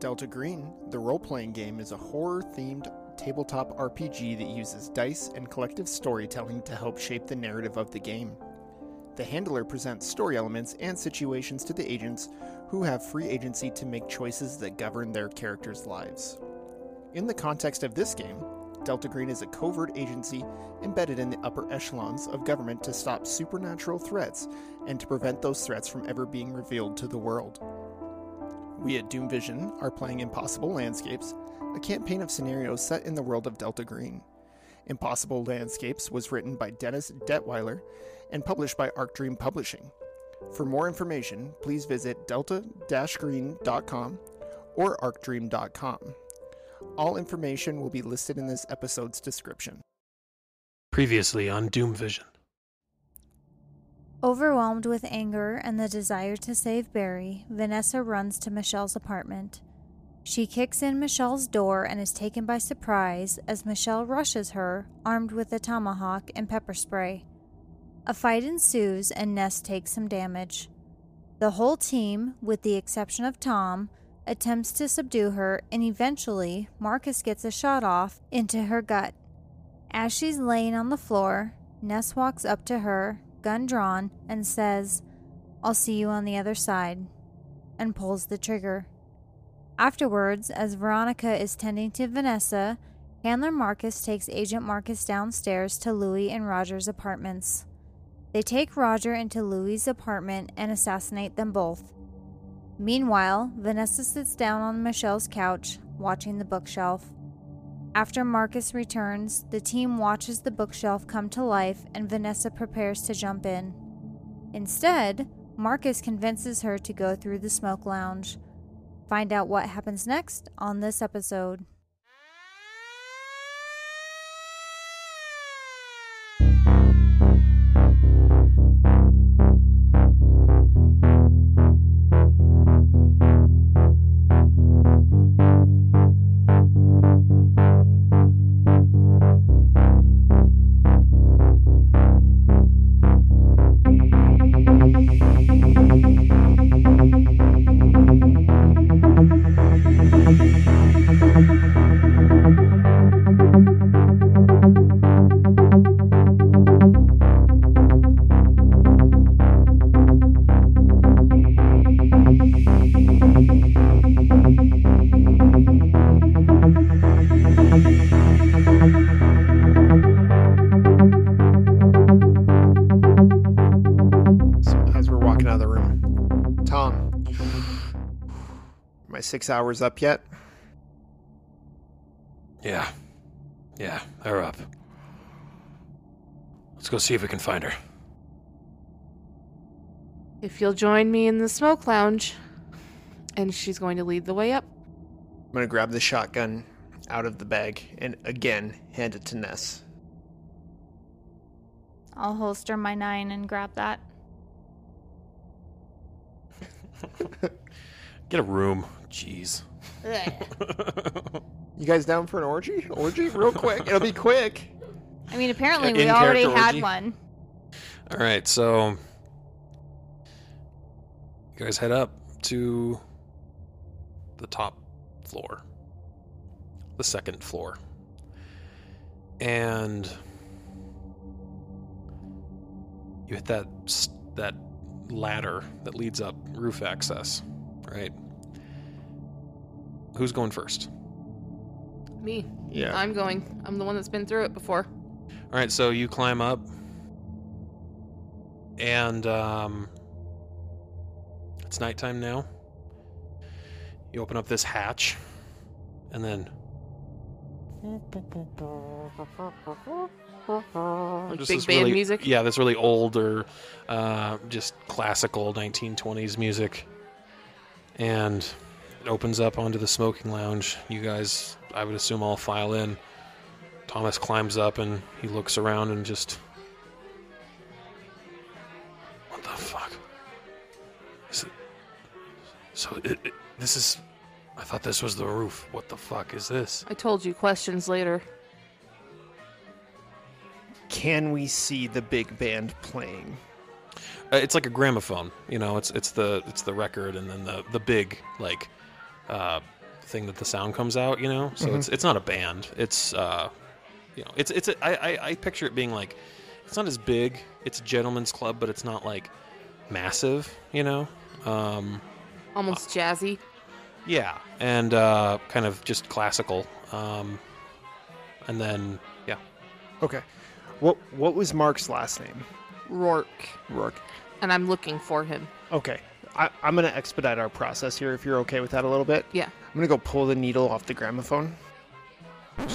Delta Green, the role playing game, is a horror themed tabletop RPG that uses dice and collective storytelling to help shape the narrative of the game. The handler presents story elements and situations to the agents who have free agency to make choices that govern their characters' lives. In the context of this game, Delta Green is a covert agency embedded in the upper echelons of government to stop supernatural threats and to prevent those threats from ever being revealed to the world. We at Doom Vision are playing Impossible Landscapes, a campaign of scenarios set in the world of Delta Green. Impossible Landscapes was written by Dennis Detwiller and published by Arc Dream Publishing. For more information, please visit delta-green.com or arcdream.com. All information will be listed in this episode's description. Previously on Doom Vision. Overwhelmed with anger and the desire to save Barry, Vanessa runs to Michelle's apartment. She kicks in Michelle's door and is taken by surprise as Michelle rushes her, armed with a tomahawk and pepper spray. A fight ensues and Ness takes some damage. The whole team, with the exception of Tom, attempts to subdue her, and eventually Marcus gets a shot off into her gut. As she's laying on the floor, Ness walks up to her, gun drawn, and says, I'll see you on the other side, and pulls the trigger. Afterwards, as Veronica is tending to Vanessa, handler Marcus takes Agent Marcus downstairs to Louis and Roger's apartments. They take Roger into Louis's apartment and assassinate them both. Meanwhile, Vanessa sits down on Michelle's couch, watching the bookshelf. After Marcus returns, the team watches the bookshelf come to life and Vanessa prepares to jump in. Instead, Marcus convinces her to go through the smoke lounge. Find out what happens next on this episode. Six hours up yet? Yeah. Yeah, they're up. Let's go see if we can find her. If you'll join me in the smoke lounge. And she's going to lead the way up. I'm gonna grab the shotgun out of the bag and again hand it to Ness. I'll holster my nine and grab that. Get a room. Jeez. You guys down for an orgy? Orgy? Real quick. It'll be quick. I mean, apparently In we already character had one. All right, so you guys head up to the top floor, the second floor, and you hit that that ladder that leads up roof access. Right? Who's going first? Me. Yeah. I'm going. I'm the one that's been through it before. All right, so you climb up, and um, it's nighttime now. You open up this hatch, and then Like just big band really- music. Yeah, this really old or uh, just classical 1920s music, and it opens up onto the smoking lounge. You guys, I would assume, all file in. Thomas climbs up and he looks around and just. What the fuck? Is it. So, it, it, this is. I thought this was the roof. What the fuck is this? I told you questions later. Can we see the big band playing? Uh, it's like a gramophone, you know. It's it's the it's the record and then the the big like uh, thing that the sound comes out. You know, so Mhm. it's it's not a band. It's uh, you know, it's it's a, I, I I picture it being like it's not as big. It's a gentleman's club, but it's not like massive. You know, um, Almost jazzy. yeah, and uh, kind of just classical. Um, and then yeah, Okay. What what was Mark's last name? Rourke. Rourke. And I'm looking for him. Okay. I, I'm gonna expedite our process here if you're okay with that a little bit. Yeah. I'm gonna go pull the needle off the gramophone,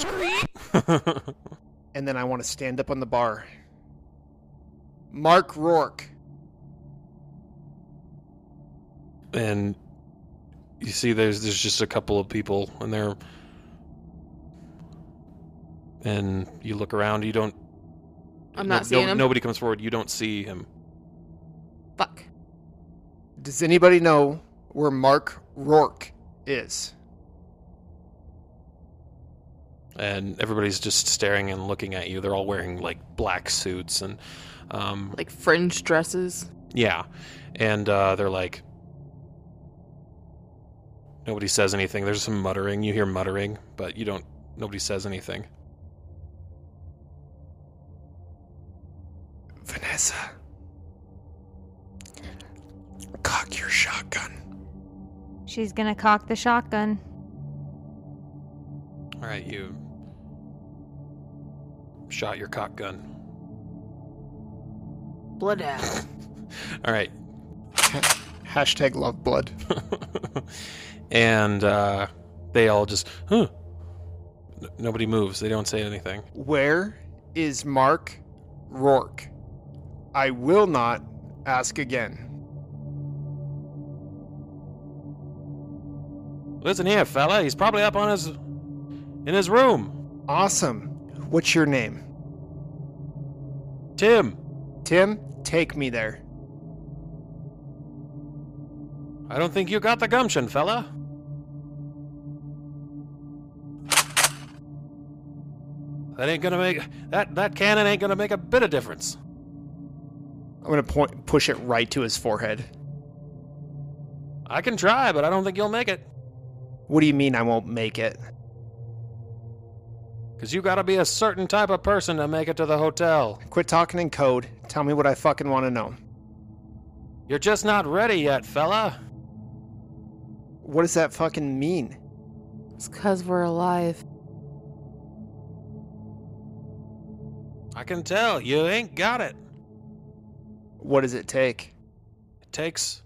and then I want to stand up on the bar. Mark Rourke. and you see there's there's just a couple of people and they're and you look around you don't I'm no- not seeing no- him. nobody comes forward you don't see him Fuck. Does anybody know where Mark Rourke is? and everybody's just staring and looking at you. They're all wearing like black suits and um Like fringe dresses. yeah. And uh they're like nobody says anything. There's some muttering. You hear muttering but you don't nobody says anything She's gonna cock the shotgun. all right you shot your cock gun Blood out. all right Hashtag love blood. and uh, they all just, huh. N- nobody moves. They don't say anything. Where is Mark Rourke? I will not ask again. Listen here, fella. He's probably up on his in his room. Awesome. What's your name? Tim. Tim, take me there. I don't think you got the gumption, fella. That ain't gonna make that that cannon ain't gonna make a bit of difference. I'm gonna point, push it right to his forehead. I can try, but I don't think you'll make it. What do you mean I won't make it? Cause you gotta be a certain type of person to make it to the hotel. Quit talking in code. Tell me what I fucking want to know. You're just not ready yet, fella. What does that fucking mean? It's because we're alive. I can tell you ain't got it. What does it take? It takes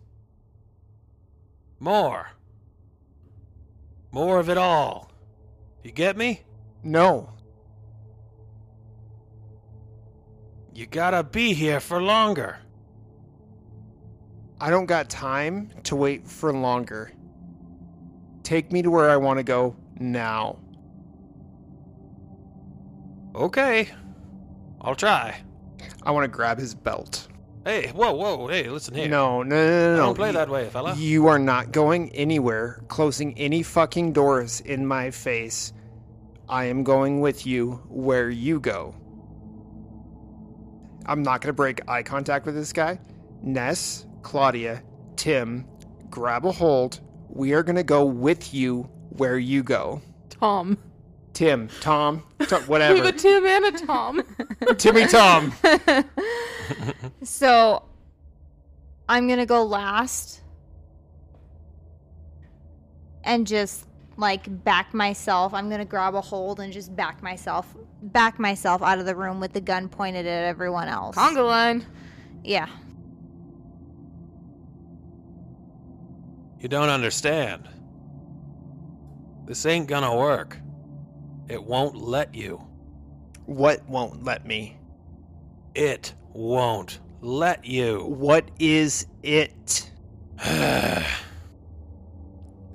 more. More of it all. You get me? No. You gotta be here for longer. I don't got time to wait for longer. Take me to where I want to go now. Okay. I'll try. I want to grab his belt. Hey, whoa, whoa, hey, listen here. No, no, no, no, no. Don't play You- that way, fella. You are not going anywhere, closing any fucking doors in my face. I am going with you where you go. I'm not going to break eye contact with this guy. Ness, Claudia, Tim, grab a hold. We are going to go with you where you go. Tom. Tim, Tom, Tom We have a Tim and a Tom. Timmy Tom. So I'm gonna go last and just like back myself. I'm gonna grab a hold and just back myself back myself out of the room with the gun pointed at everyone else. Conga line. Yeah. You don't understand. This ain't gonna work. It won't let you. What won't let me? It won't let you. What is it?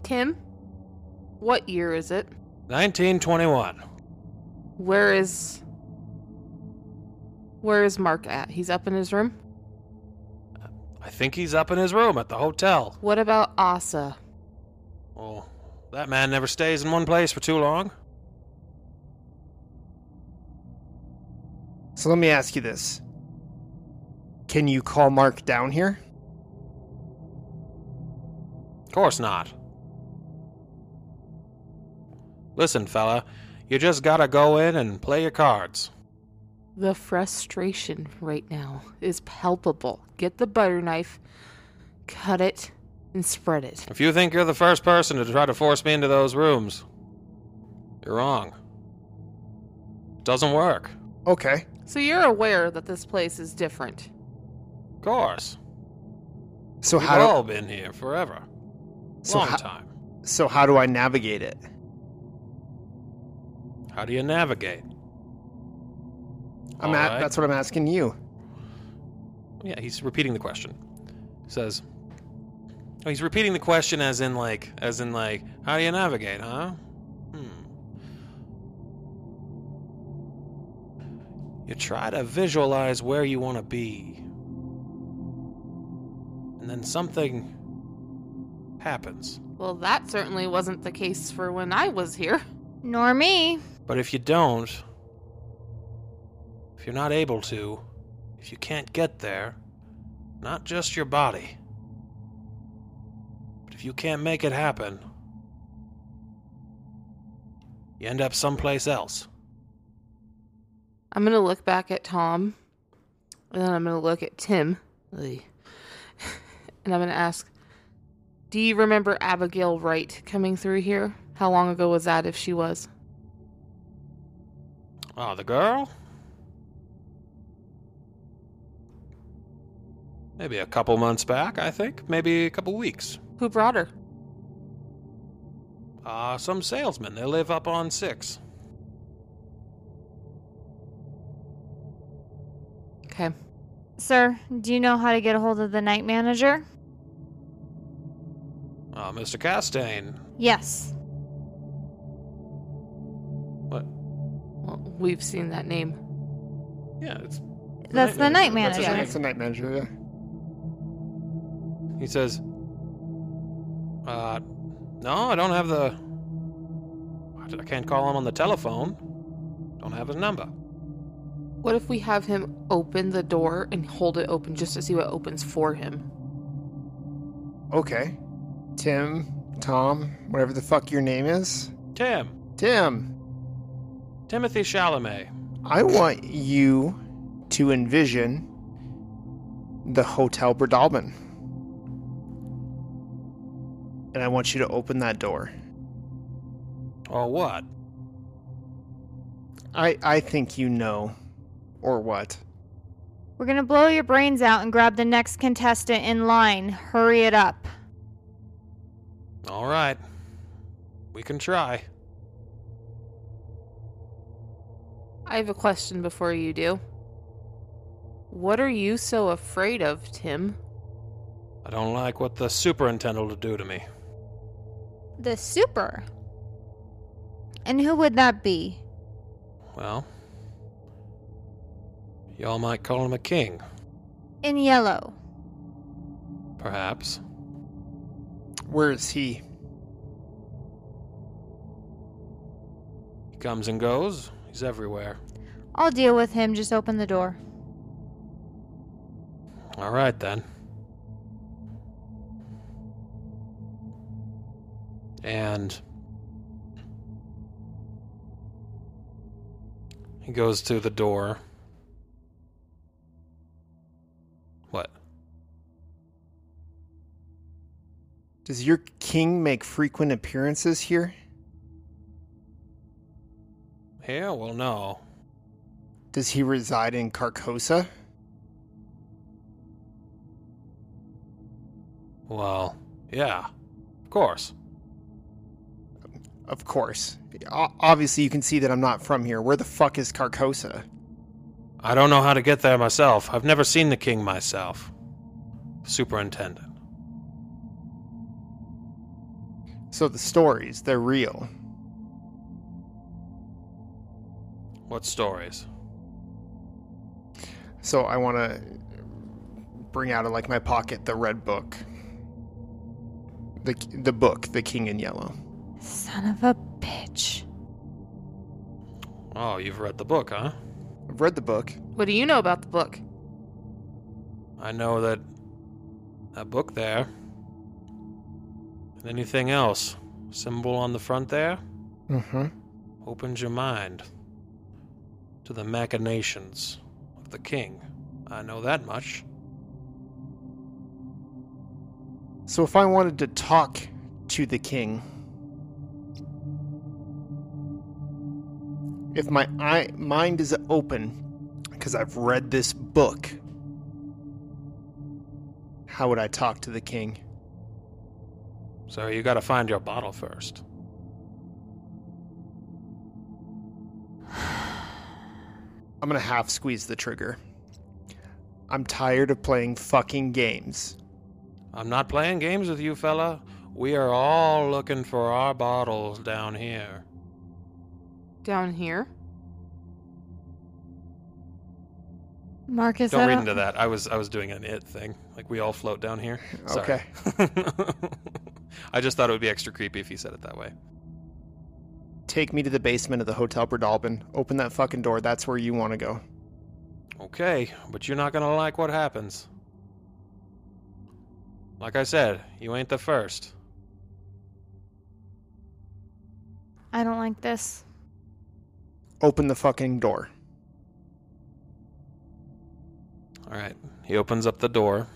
Tim? What year is it? 1921. Where is. Where is Mark at? He's up in his room? I think he's up in his room at the hotel. What about Asa? Well, that man never stays in one place for too long. So let me ask you this. Can you call Mark down here? Of course not. Listen, fella, you just gotta go in and play your cards. The frustration right now is palpable. Get the butter knife, cut it, and spread it. If you think you're the first person to try to force me into those rooms, you're wrong. It Doesn't work. Okay. So you're aware that this place is different. Of course. So We've how do, all been here forever. So Long ho- time. so how do I navigate it? How do you navigate? I'm All at, right. that's what I'm asking you. Yeah, he's repeating the question. He says, oh, he's repeating the question as in like, as in like, how do you navigate, huh? You try to visualize where you want to be, and then something happens. Well, that certainly wasn't the case for when I was here. Nor me. But if you don't, if you're not able to, if you can't get there, not just your body, but if you can't make it happen, you end up someplace else. I'm gonna look back at Tom, and then I'm gonna look at Tim, and I'm gonna ask, "Do you remember Abigail Wright coming through here? How long ago was that, if she was?" Oh, the girl? Maybe a couple months back, I think. Maybe a couple weeks. Who brought her? Uh, some salesman. They live up on six. Okay. Sir, do you know how to get a hold of the night manager? Uh, Mr. Castaigne. Yes. What? Well, we've seen that name. Yeah, it's. That's the night manager. name. That's a night manager, yeah. He says, uh, no, I don't have the. I can't call him on the telephone. Don't have his number. What if we have him open the door and hold it open just to see what opens for him? Okay. Tim, Tom, whatever the fuck your name is. Tim. Tim, Timothy Chalamet. I want you to envision the Hotel Broadalbin. And I want you to open that door. Or what? I I think you know. Or what? We're gonna blow your brains out and grab the next contestant in line. Hurry it up. All right. We can try. I have a question before you do. What are you so afraid of, Tim? I don't like what the superintendent will do to me. The super. And who would that be? Well, y'all might call him a king, In yellow. perhaps. Where is he? He comes and goes. He's everywhere. I'll deal with him. Just open the door. All right then. And he goes to the door. Does your king make frequent appearances here? Yeah, Well, no. Does he reside in Carcosa? Well, yeah. Of course. Of course. Obviously, you can see that I'm not from here. Where the fuck is Carcosa? I don't know how to get there myself. I've never seen the king myself. Superintendent. So the stories, they're real. What stories? So I want to bring out of like my pocket the red book. The the book, The King in Yellow. Son of a bitch. Oh, you've read the book, huh? I've read the book. What do you know about the book? I know that that book there. Anything else? Symbol on the front there? Mm-hmm. opens your mind to the machinations of the king. I know that much. So if I wanted to talk to the king, if my eye, mind is open because I've read this book, how would I talk to the king? So you gotta find your bottle first. I'm gonna half squeeze the trigger. I'm tired of playing fucking games. I'm not playing games with you, fella. We are all looking for our bottles down here. Down here? Marcus, Don't I read don't, into that. I was I was doing an it thing. Like we all float down here. Sorry. Okay. I just thought it would be extra creepy if he said it that way. Take me to the basement of the Hotel Broadalbin. Open that fucking door. That's where you want to go. Okay, but you're not gonna like what happens. Like I said, you ain't the first. I don't like this. Open the fucking door. All right. He opens up the door.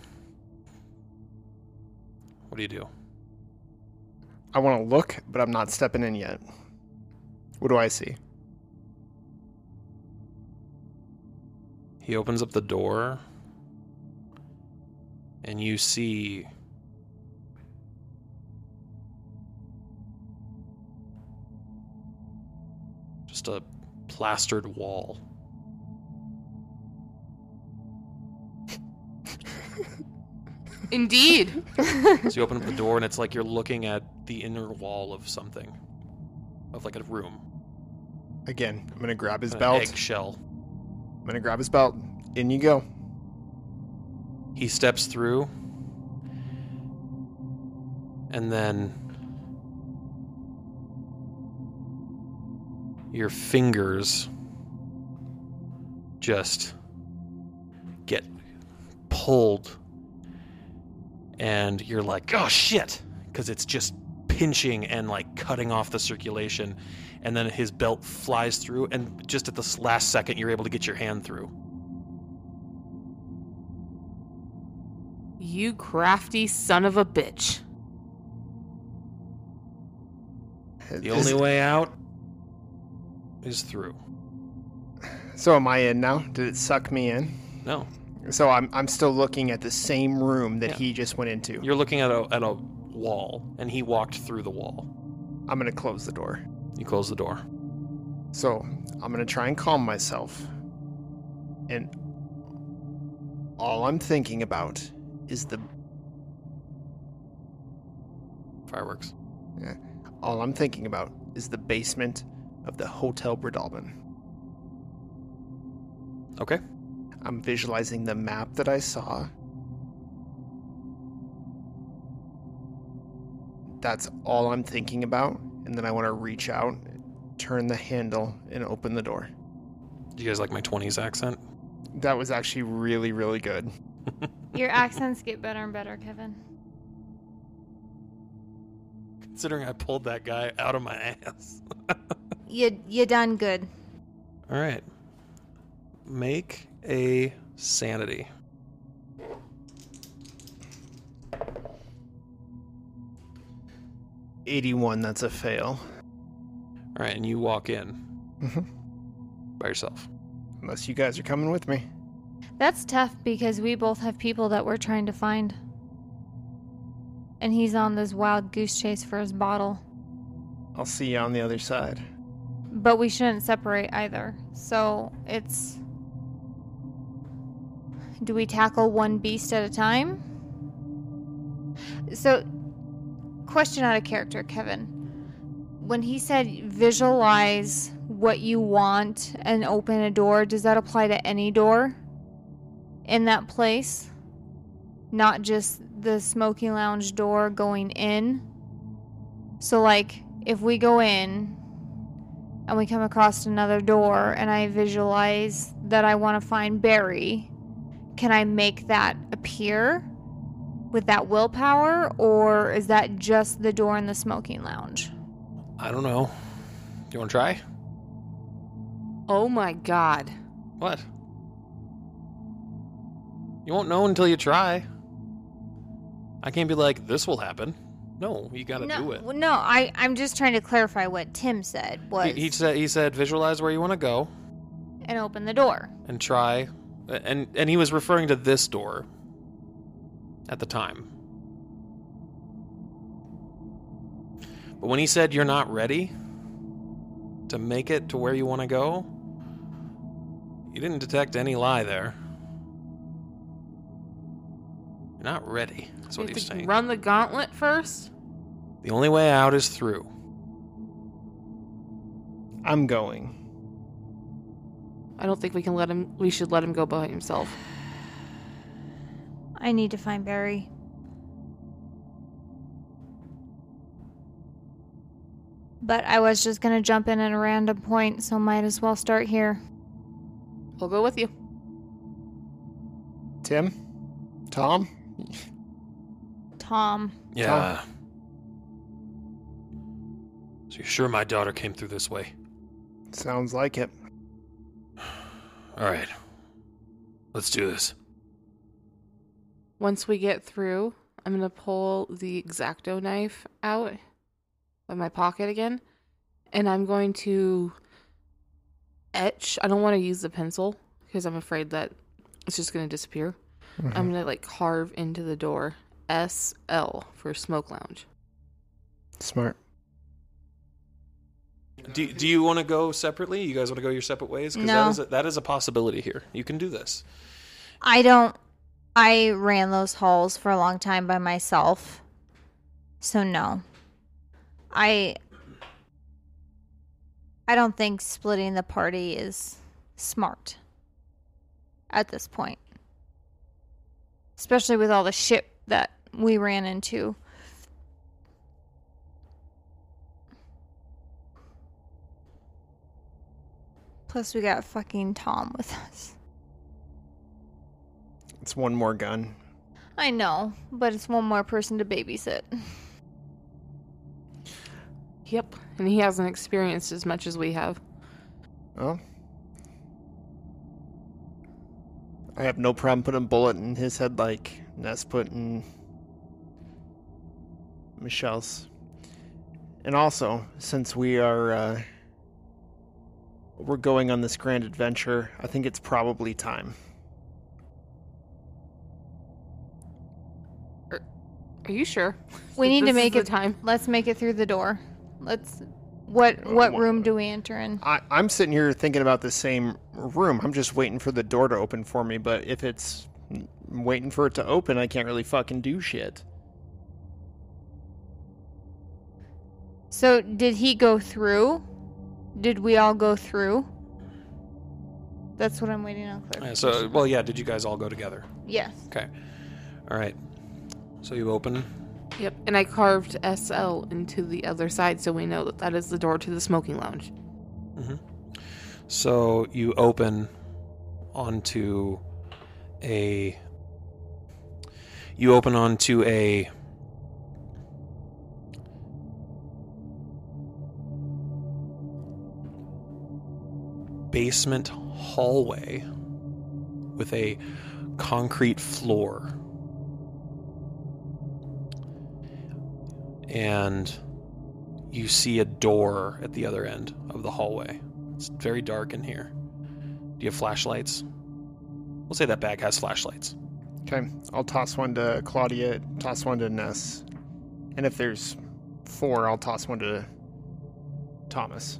What do you do? I want to look, but I'm not stepping in yet. What do I see? He opens up the door, and you see just a plastered wall. Indeed. So you open up the door, and it's like you're looking at the inner wall of something, of like a room, Again, I'm gonna grab his an belt. eggshell. I'm gonna grab his belt. In you go. He steps through, and then your fingers just get pulled, and you're like, oh shit, because it's just pinching and like cutting off the circulation. And then his belt flies through, and just at the last second, you're able to get your hand through. You crafty son of a bitch. The only way out is through. So am I in now? Did it suck me in? No, So I'm I'm still looking at the same room that Yeah. he just went into. you're looking at a at a wall, and he walked through the wall. I'm gonna close the door. You close the door. So I'm gonna try and calm myself. And all I'm thinking about is the Fireworks. all I'm thinking about is the basement of the Hotel Broadalbin. Okay. I'm visualizing the map that I saw. That's all I'm thinking about, and then I want to reach out, turn the handle, and open the door. Do you guys like my 20s accent? That was actually really, really good. Your accents get better and better, Kevin. Considering I pulled that guy out of my ass. You you done good. All right. Make a sanity. Eighty-one. That's a fail. All right, and you walk in Mhm. by yourself. Unless you guys are coming with me. That's tough because we both have people that we're trying to find. And he's on this wild goose chase for his bottle. I'll see you on the other side. But we shouldn't separate either. So it's. Do we tackle one beast at a time? So, question out of character, Kevin. When he said visualize what you want and open a door, does that apply to any door in that place? Not just the smoking lounge door going in? So, like, if we go in and we come across another door and I visualize that I want to find Barry, can I make that appear with that willpower or is that just the door in the smoking lounge? I don't know. You want to try? Oh my god. What? You won't know until you try. I can't be like, this will happen. No, you gotta no, do it. no, I I'm just trying to clarify what Tim said was He, he said he said visualize where you want to go and open the door. and try, and and he was referring to this door at the time. But when he said you're not ready to make it to where you want to go, you didn't detect any lie there. You're not ready. That's what have he's saying. run the gauntlet first? The only way out is through. I'm going. I don't think we can let him we should let him go by himself. I need to find Barry. But I was just gonna jump in at a random point, so might as well start here. We'll go with you. Tim? Tom? Tom. Yeah. So you're sure my daughter came through this way? Sounds like it. All right. Let's do this. Once we get through, I'm gonna pull the exacto knife out of my pocket again, and I'm going to etch. I don't want to use the pencil because I'm afraid that it's just gonna disappear. I'm mm-hmm. gonna like carve into the door S L for smoke lounge. Smart. Do, do you want to go separately? You guys want to go your separate ways? Because No. that, is a, that is a possibility here. You can do this. I don't. I ran those halls for a long time by myself. So, no. I. I don't think splitting the party is smart at this point. Especially with all the shit that we ran into. Plus, we got fucking Tom with us. It's one more gun. I know, but it's one more person to babysit. Yep, and he hasn't experienced as much as we have. Oh. I have no problem putting a bullet in his head like Ness put in Michelle's. And also, since we are uh, we're going on this grand adventure, I think it's probably time. Are you sure? We need to make it time. Let's make it through the door. Let's. What what room do uh, we enter in? I, I'm sitting here thinking about the same room. I'm just waiting for the door to open for me, but if it's waiting for it to open, I can't really fucking do shit. So did he go through? Did we all go through? That's what I'm waiting on. Yeah, so, well, yeah, did you guys all go together? yes. Okay. All right. So you open. Yep, and I carved SL into the other side so we know that that is the door to the smoking lounge. Mm-hmm. So you open onto a. You open onto a. Basement hallway with a concrete floor. And you see a door at the other end of the hallway. It's very dark in here. Do you have flashlights? We'll say that bag has flashlights. Okay, I'll toss one to Claudia, toss one to Ness. And if there's four, I'll toss one to Thomas.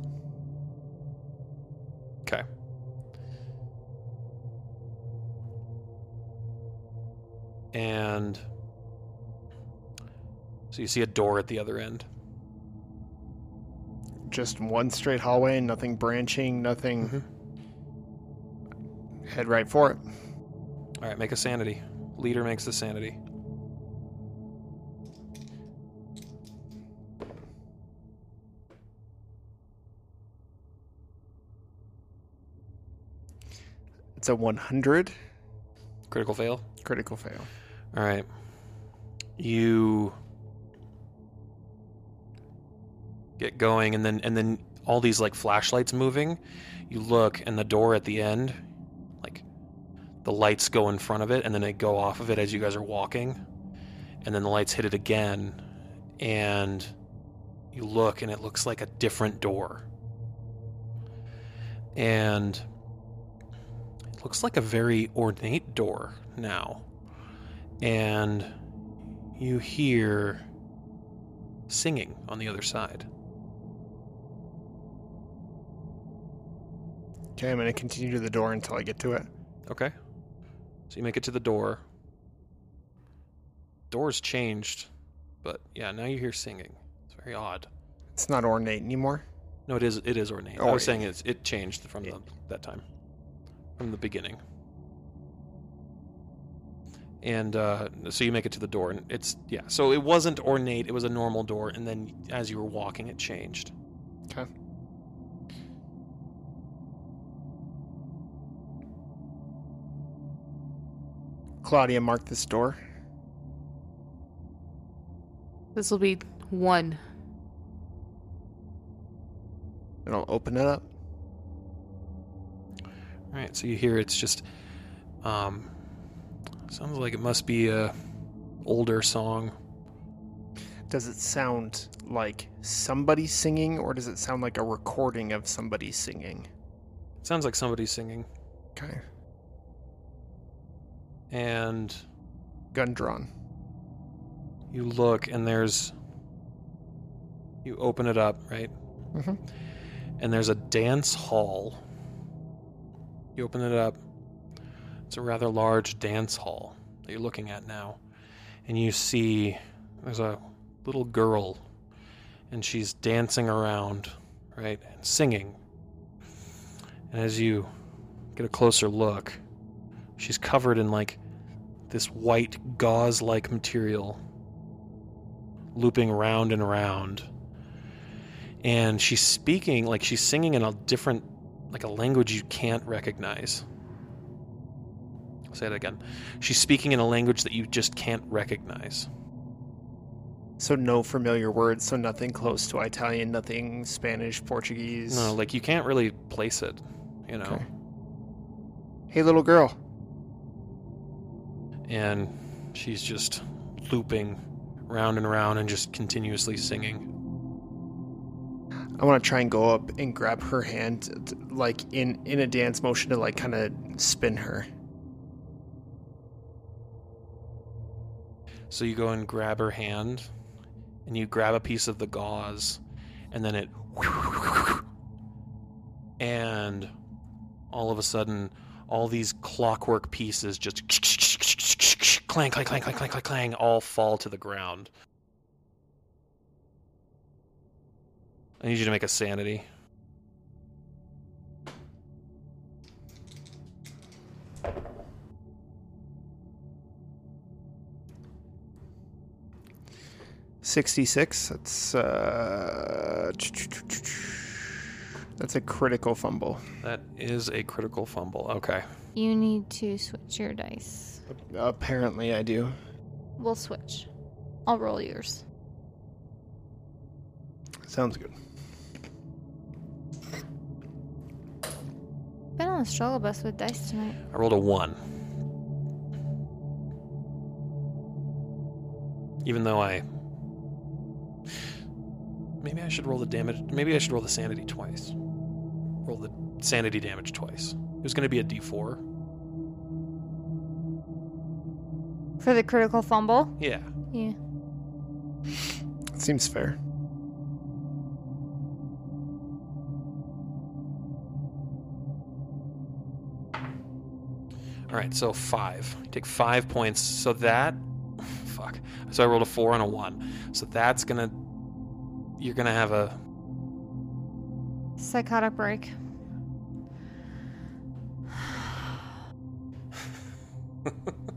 Okay. And so you see a door at the other end. Just one straight hallway, nothing branching, nothing. Mhm. Head right for it. All right, make a sanity. Leader makes the sanity. It's a 100 Critical fail. critical fail. All right. You get going and then and then all these like flashlights moving. You look, and the door at the end, like the lights go in front of it, and then they go off of it as you guys are walking, and then the lights hit it again, and you look, and it looks like a different door, and it looks like a very ornate door now, and you hear singing on the other side. Okay, I'm going to continue to the door until I get to it. Okay. So you make it to the door. Door's changed, but yeah, now you hear singing. It's very odd. It's not ornate anymore. No, it is. It is ornate. I Oh, was yeah. saying it's it changed from the, that time, from the beginning. And uh, so you make it to the door, and it's yeah. So it wasn't ornate; it was a normal door, and then as you were walking, it changed. Okay. Claudia, mark this door. This will be one. And I'll open it up. All right, so you hear it's just um, sounds like it must be a older song. Does it sound like somebody singing, or does it sound like a recording of somebody singing? It sounds like somebody singing, Okay. And Gun drawn. you look, and there's you open it up, right? Mhm. And there's a dance hall. You open it up. It's a rather large dance hall that you're looking at now, and you see there's a little girl, and she's dancing around, right, and singing. And as you get a closer look, she's covered in like this white gauze like material looping round and round. And she's speaking, like she's singing in a different, like a language you can't recognize. I'll say it again. She's speaking in a language that you just can't recognize. So no familiar words, so nothing close to Italian, nothing Spanish, Portuguese. No, like you can't really place it, you know? Okay. Hey, little girl. And she's just looping round and round and just continuously singing. I want to try and go up and grab her hand, like in in a dance motion to like kind of spin her. So you go and grab her hand, and you grab a piece of the gauze, and then it. And all of a sudden, all these clockwork pieces just clang, clang, clang, clang, clang, clang, clang, all fall to the ground. I need you to make a sanity. Sixty-six. That's uh, that's a critical fumble. That is a critical fumble. Okay. You need to switch your dice. Apparently, I do. We'll switch. I'll roll yours. Sounds good. Been on the struggle bus with dice tonight. I rolled a one. Even though I. Maybe I should roll the damage. Maybe I should roll the sanity twice. Roll the sanity damage twice. It was going to be a d4. For the critical fumble? Yeah. Yeah. Seems fair. All right, so five. You take five points. So that. Fuck. So I rolled a four and a one. So that's going to. You're going to have a. Psychotic break.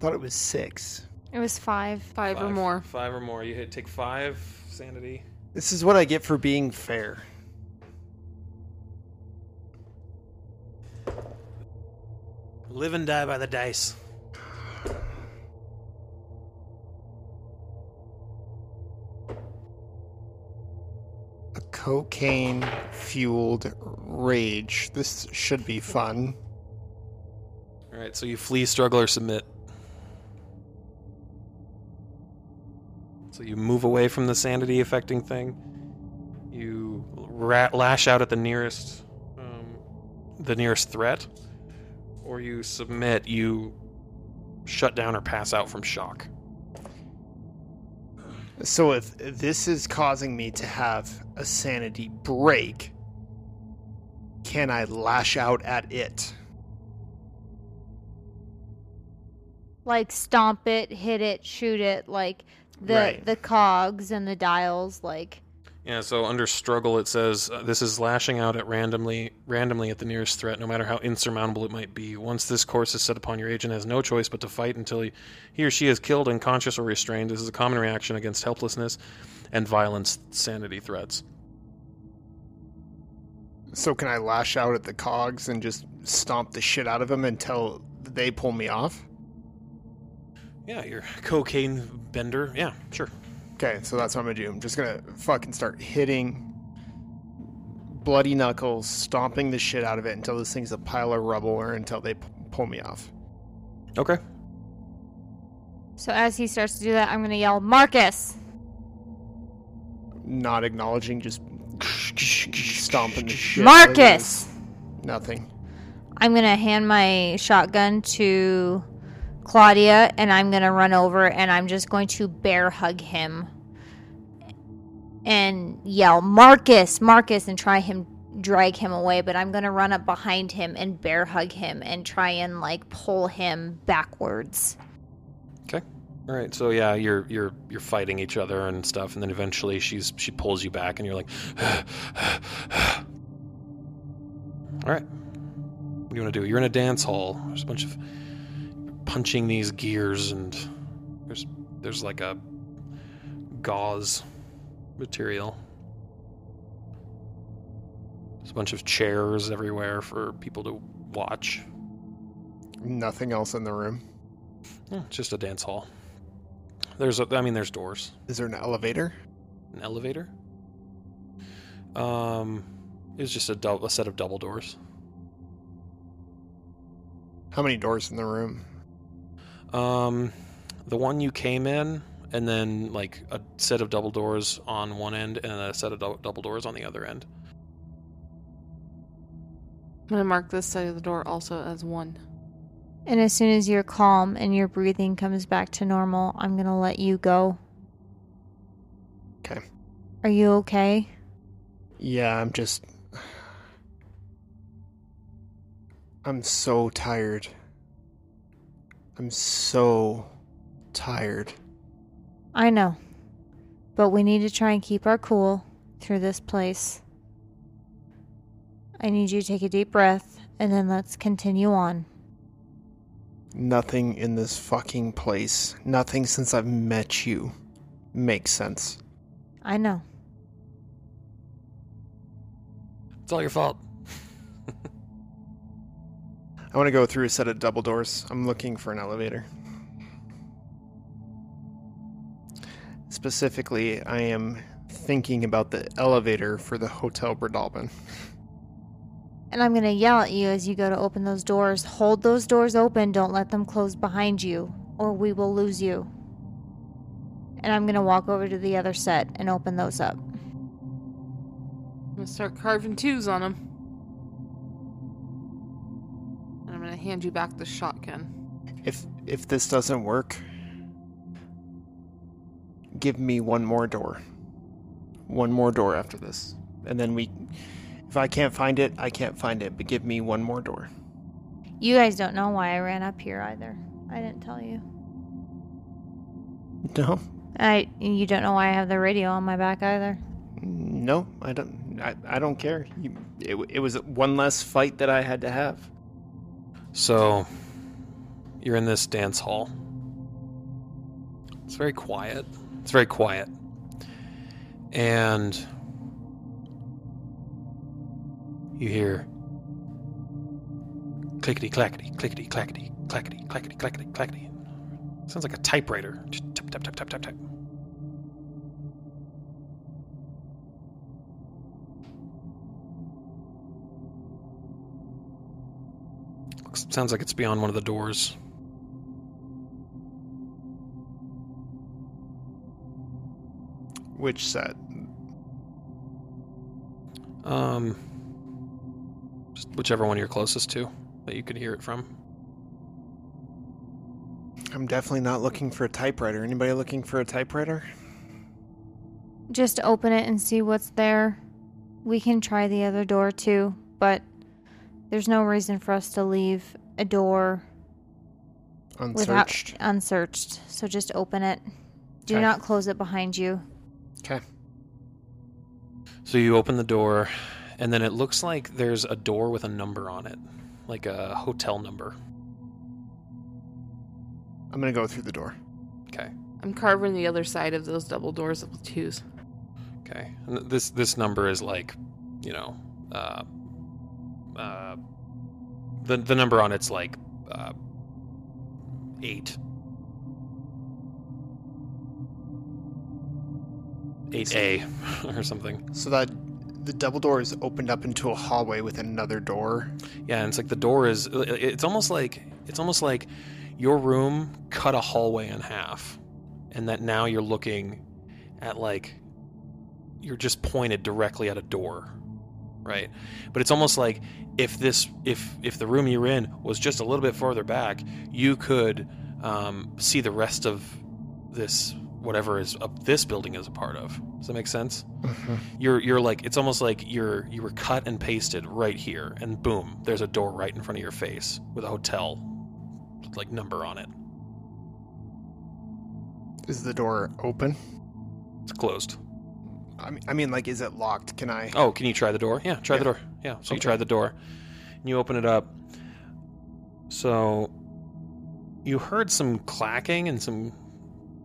Thought it was six. It was five. Five, or more. Five or more. You hit, take five sanity. This is what I get for being fair. Live and die by the dice. A cocaine fueled rage. This should be fun. All right, so you flee, struggle, or submit. So you move away from the sanity affecting thing. You ra- lash out at the nearest, um, the nearest threat, or you submit. You shut down or pass out from shock. So if this is causing me to have a sanity break, can I lash out at it? Like stomp it, hit it, shoot it, like the Right. the cogs and the dials, like Yeah, so under struggle it says uh, this is lashing out at randomly randomly at the nearest threat, no matter how insurmountable it might be. Once this course is set upon, your agent has no choice but to fight until he, he or she is killed, unconscious, or restrained. This is a common reaction against helplessness and violence sanity threats. So can I lash out at the cogs and just stomp the shit out of them until they pull me off? Yeah, your cocaine bender. Yeah, sure. Okay, so that's what I'm gonna do. I'm just gonna fucking start hitting bloody knuckles, stomping the shit out of it until this thing's a pile of rubble or until they p- pull me off. Okay. so as he starts to do that, I'm gonna yell, Marcus! Not acknowledging, just stomping the shit. Marcus! Nothing. I'm gonna hand my shotgun to Claudia and I'm gonna run over and I'm just going to bear hug him and yell, Marcus, Marcus, and try him drag him away, but I'm gonna run up behind him and bear hug him and try and like pull him backwards. Okay. All right. So yeah, you're you're you're fighting each other and stuff, and then eventually she's she pulls you back, and you're like, all right. What do you want to do? You're in a dance hall. There's a bunch of punching these gears, and there's there's like a gauze material. There's a bunch of chairs everywhere for people to watch. Nothing else in the room. Yeah, it's just a dance hall. There's, a, I mean, there's doors. Is there an elevator? An elevator. Um, it's just a, dou- a set of double doors. How many doors in the room? Um, the one you came in, and then like a set of double doors on one end, and a set of dou- double doors on the other end. I'm gonna mark this side of the door also as one. And as soon as you're calm and your breathing comes back to normal, I'm gonna let you go. Okay. Are you okay? Yeah, I'm just. I'm so tired. I'm so tired. I know. But we need to try and keep our cool through this place. I need you to take a deep breath and then let's continue on. Nothing in this fucking place, nothing since I've met you, makes sense. I know. It's all your fault. I want to go through a set of double doors. I'm looking for an elevator. Specifically, I am thinking about the elevator for the Hotel Broadalbin. And I'm going to yell at you as you go to open those doors. Hold those doors open. Don't let them close behind you, or we will lose you. And I'm going to walk over to the other set and open those up. I'm gonna start carving twos on them. Hand you back the shotgun. If if this doesn't work, give me one more door. One more door after this. And then we if I can't find it, I can't find it, but give me one more door. You guys don't know why I ran up here either. I didn't tell you. No. I you don't know why I have the radio on my back either. No, I don't I, I don't care. You, it, it was one less fight that I had to have. So, you're in this dance hall. It's very quiet. It's very quiet. And you hear clickety clackety, clickety clackety, clackety, clackety, clackety, clackety. Sounds like a typewriter. Tap, tap, tap, tap, tap, tap. Sounds like it's beyond one of the doors. Which set? Um, just whichever one you're closest to that you could hear it from. I'm definitely not looking for a typewriter. Anybody looking for a typewriter? Just open it and see what's there. We can try the other door too, but there's no reason for us to leave a door without Unsearched. unsearched. So just open it. Do Okay. not close it behind you. Okay. So you open the door, and then it looks like there's a door with a number on it, like a hotel number. I'm gonna go through the door. Okay. I'm carving the other side of those double doors with twos. Okay. And this this number is like, you know, uh, uh, the the number on it's like uh, eight. Eight A or something. So that the double door is opened up into a hallway with another door. Yeah, and it's like the door is. It's almost like it's almost like your room cut a hallway in half, and that now you're looking at like you're just pointed directly at a door, right? But it's almost like if this if if the room you're in was just a little bit further back, you could um, see the rest of this whatever is up this building is a part of. Does that make sense? you're you're like it's almost like you're you were cut and pasted right here and boom there's a door right in front of your face with a hotel like number on it Is the door open? it's closed I mean, I mean, like, is it locked? Can I? oh can you try the door? Yeah try the door. Yeah so you try the door. And you open it up. So you heard some clacking and some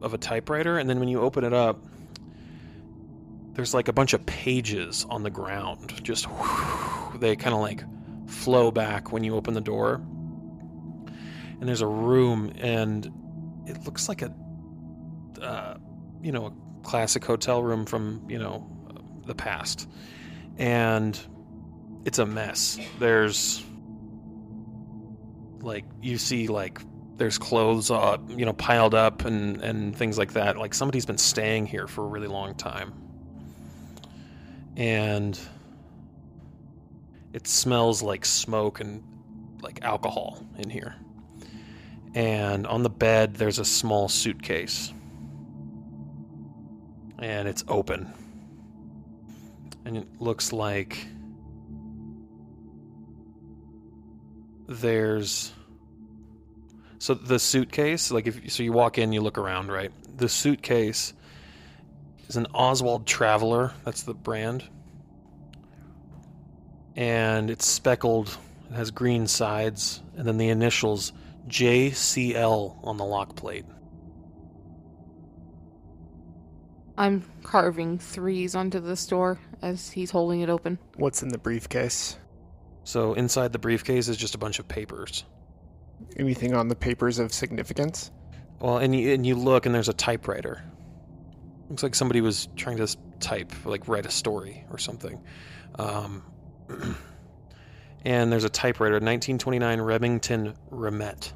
of a typewriter and then when you open it up there's like a bunch of pages on the ground. Just they kind of like flow back when you open the door. And there's a room and it looks like a uh, you know a classic hotel room from you know the past. And it's a mess. There's like you see like there's clothes uh, you know piled up and and things like that. Like somebody's been staying here for a really long time. And it smells like smoke and like alcohol in here. And on the bed there's a small suitcase and it's open. And it looks like there's so the suitcase like if so you walk in you look around right? The suitcase is an Oswald Traveler. That's the brand. And it's speckled. It has green sides. And then the initials JCL on the lock plate I'm carving threes onto this door as he's holding it open. What's in the briefcase? so inside the briefcase is just a bunch of papers Anything on the papers of significance? Well, and you, and you look, and there's a typewriter. Looks like somebody was trying to type, like write a story or something. Um, and there's a typewriter, 1929 Remington Remet.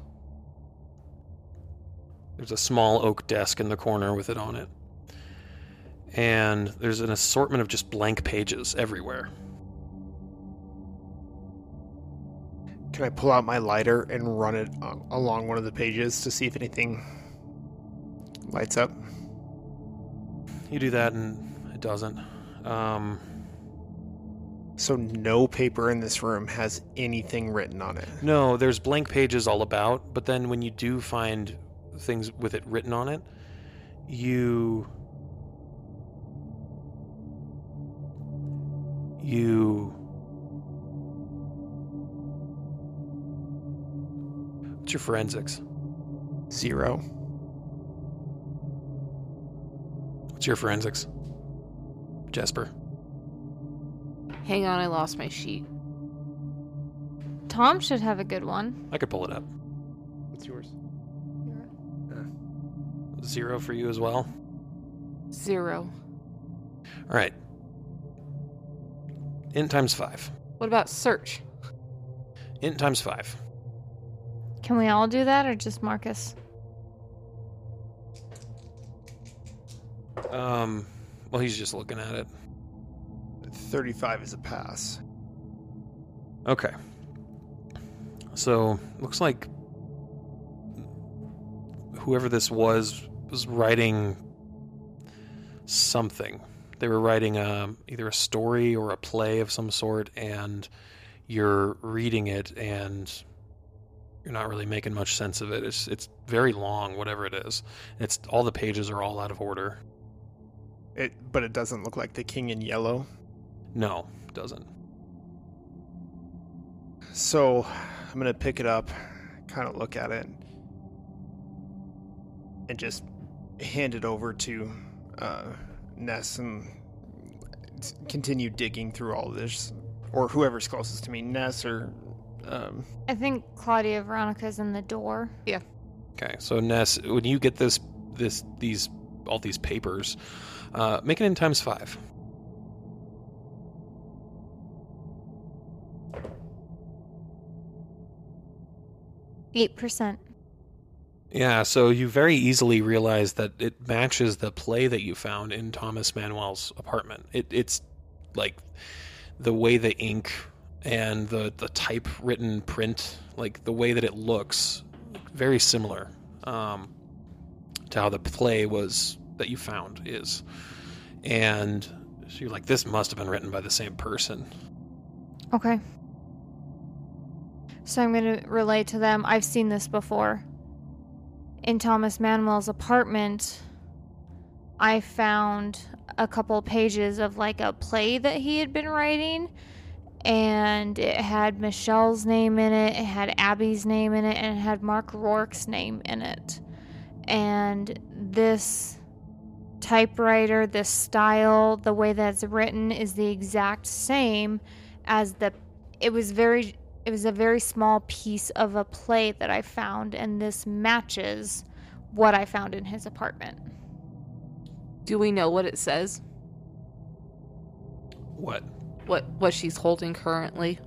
There's a small oak desk in the corner with it on it. And there's an assortment of just blank pages everywhere. Can I pull out my lighter and run it uh, along one of the pages to see if anything lights up? You do that, and it doesn't. Um, So no paper in this room has anything written on it. No, there's blank pages all about, but then when you do find things with it written on it, you you What's your forensics? Zero. What's your forensics? Jasper. Hang on, I lost my sheet. Tom should have a good one. I could pull it up. What's yours? Zero for you as well. Zero. All right. Int times five. What about search? Int times five. Can we all do that or just Marcus? Um, well, he's just looking at it. 35 is a pass. Okay. So looks like whoever this was was writing something. They were writing a, either a story or a play of some sort, and you're reading it, and you're not really making much sense of it. It's it's very long, whatever it is. It's all the pages are all out of order. It, but it doesn't look like the king in yellow. No, it doesn't. So I'm gonna pick it up, kind of look at it, and just hand it over to uh, Ness and continue digging through all this, or whoever's closest to me, Ness or um, I think Claudia Veronica's in the door. Yeah. Okay, so Ness, when you get this, this, these, all these papers, uh, make it in times five. Eight percent. Yeah, so you very easily realize that it matches the play that you found in Thomas Manuel's apartment. It, it's like the way the ink and the the typewritten print, like the way that it looks, very similar um, to how the play was that you found is. And so you're like, this must have been written by the same person. Okay. So I'm going to relay to them. I've seen this before. In Thomas Manuel's apartment, I found a couple pages of like a play that he had been writing, and it had Michelle's name in it, it had Abby's name in it, and it had Mark Rourke's name in it. And this typewriter, this style, the way that it's written is the exact same as the it was very it was a very small piece of a play that I found and this matches what I found in his apartment. Do we know what it says? What? What what she's holding currently?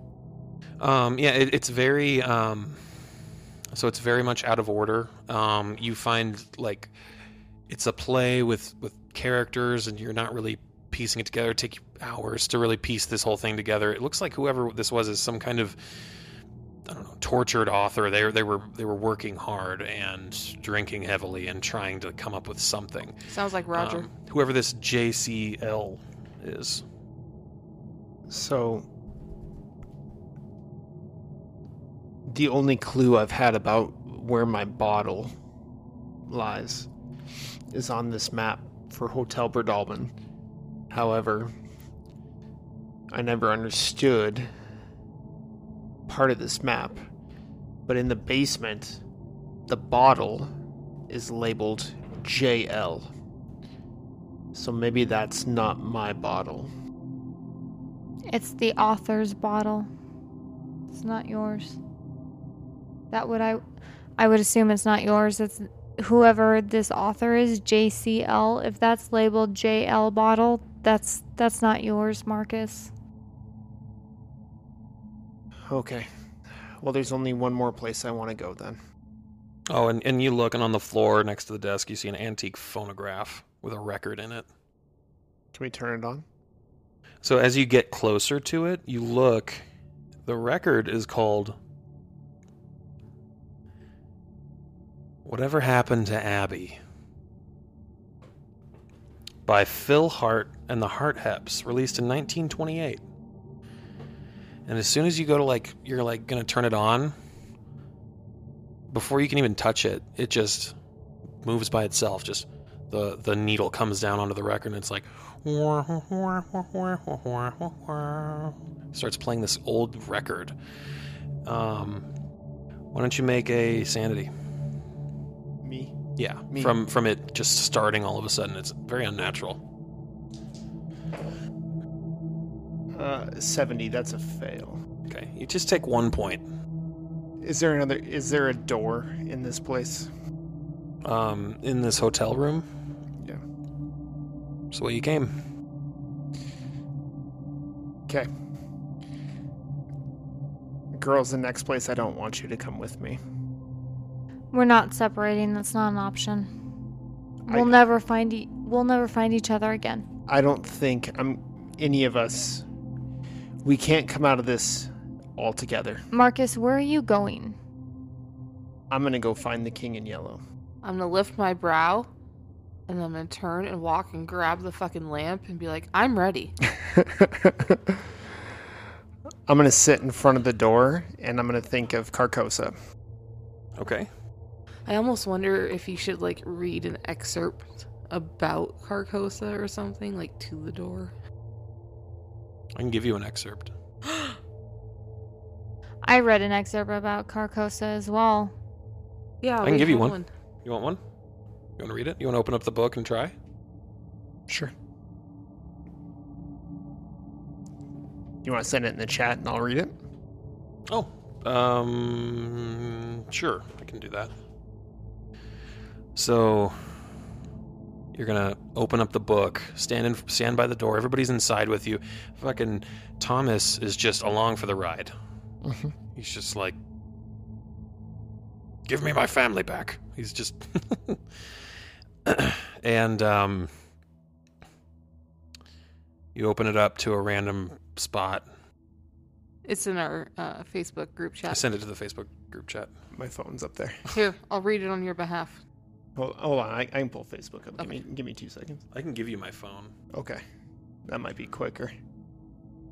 Um, yeah, it, it's very um, so it's very much out of order. Um, you find like it's a play with with characters, and you're not really piecing it together. Take you hours to really piece this whole thing together. It looks like whoever this was is some kind of I don't know tortured author. They were they were they were working hard and drinking heavily and trying to come up with something. Sounds like Roger. Um, whoever this JCL is. So, the only clue I've had about where my bottle lies is on this map for Hotel Broadalbin. However, I never understood part of this map, but in the basement, the bottle is labeled JL. So maybe that's not my bottle. It's the author's bottle. It's not yours. That would I I would assume it's not yours. It's whoever this author is, JCL. If that's labeled JL bottle, that's that's not yours, Marcus. Okay. Well, there's only one more place I want to go then. Oh, and, and you look, and on the floor next to the desk, you see an antique phonograph with a record in it. Can we turn it on? So as you get closer to it, you look. The record is called Whatever Happened to Abby by Phil Hart and the Hart Heps, released in 1928. And as soon as you go to like, you're like gonna turn it on, before you can even touch it, it just moves by itself. Just the the needle comes down onto the record, and it's like starts playing this old record. Um, why don't you make a sanity? Me? Yeah, Me. from from it just starting all of a sudden, it's very unnatural. Uh, 70. That's a fail. Okay, you just take one point. Is there another? Is there a door in this place? Um, in this hotel room. Yeah. So the way you came. Okay. Girls, the next place I don't want you to come with me. We're not separating. That's not an option. We'll never find e- we'll never find each other again. I don't think I'm any of us. We can't come out of this all together. Marcus, where are you going? I'm gonna go find the king in yellow. I'm gonna lift my brow and then I'm gonna turn and walk and grab the fucking lamp and be like, I'm ready. I'm gonna sit in front of the door and I'm gonna think of Carcosa. Okay. I almost wonder if you should like read an excerpt about Carcosa or something, like to the door. I can give you an excerpt. I read an excerpt about Carcosa as well. Yeah, I can we give you have one. You want one? You want to read it? You want to open up the book and try? Sure. You want to send it in the chat and I'll read it? Oh, um, sure, I can do that. So you're gonna open up the book, stand in, stand by the door. Everybody's inside with you. Fucking Thomas is just along for the ride. Mhm. He's just like, give me my family back. He's just, and um, you open it up to a random spot. It's in our uh, Facebook group chat. I chat. send it to the Facebook group chat. My phone's up there. Here, I'll read it on your behalf. Hold, hold on, I, I can pull Facebook up. Give Okay. me, give me two seconds. I can give you my phone. Okay, that might be quicker.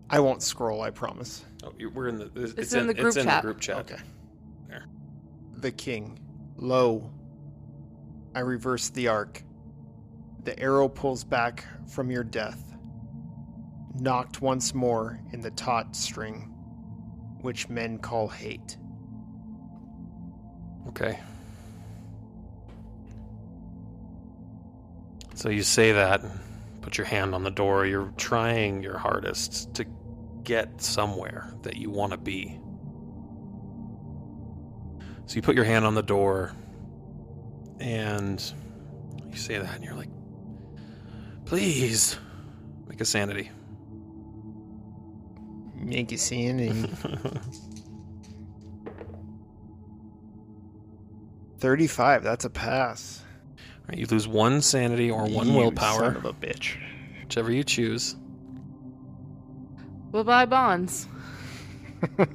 I won't scroll. I promise. Oh, you we're in the. It's, It's in the group it's in chat. the group chat. Okay. There. The king. Lo. I reverse the arc. The arrow pulls back from your death. Knocked once more in the taut string, which men call hate. Okay. So you say that, put your hand on the door. You're trying your hardest to get somewhere that you want to be. So you put your hand on the door, and you say that, and you're like, please, make a sanity. Make a sanity. 35, that's a pass. Right, you lose one sanity or one You willpower, Son of a bitch. whichever you choose. Bye bye, bonds.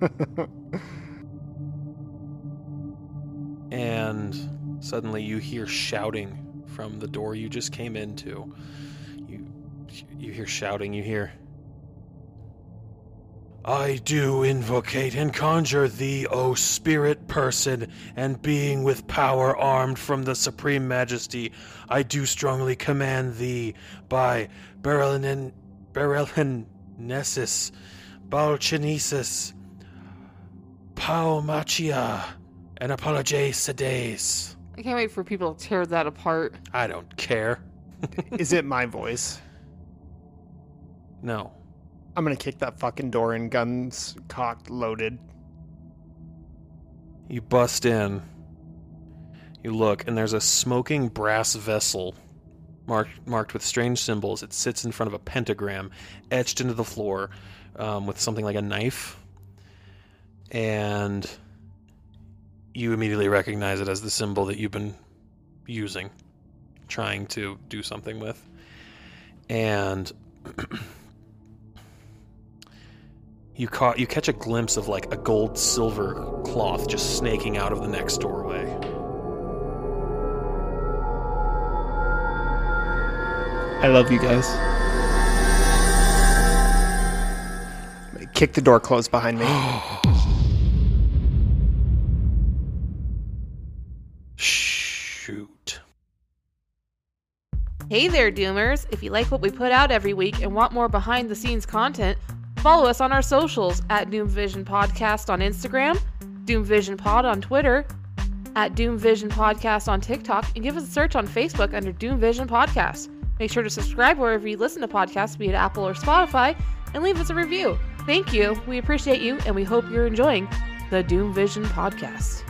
and suddenly you hear shouting from the door you just came into. You you hear shouting, you hear I do invocate and conjure thee, O spirit person and being with power armed from the supreme majesty. I do strongly command thee by Berlin Berlinesis, Balchinesis, Paumachia, and Apologesedes. I can't wait for people to tear that apart. I don't care. Is it my voice? No. I'm gonna kick that fucking door in, guns cocked, loaded. You bust in. You look, and there's a smoking brass vessel marked, marked with strange symbols. It sits in front of a pentagram etched into the floor um, with something like a knife. And you immediately recognize it as the symbol that you've been using, trying to do something with. And you caught you catch a glimpse of like a gold silver cloth just snaking out of the next doorway. I love you guys. Kick the door closed behind me. Shoot. Hey there, Doomers! If you like what we put out every week and want more behind the scenes content, follow us on our socials at Doom Vision Podcast on Instagram, Doom Vision Pod on Twitter, at Doom Vision Podcast on TikTok, and give us a search on Facebook under Doom Vision Podcast. Make sure to subscribe wherever you listen to podcasts, be it Apple or Spotify, and leave us a review. Thank you. We appreciate you, and we hope you're enjoying the Doom Vision Podcast.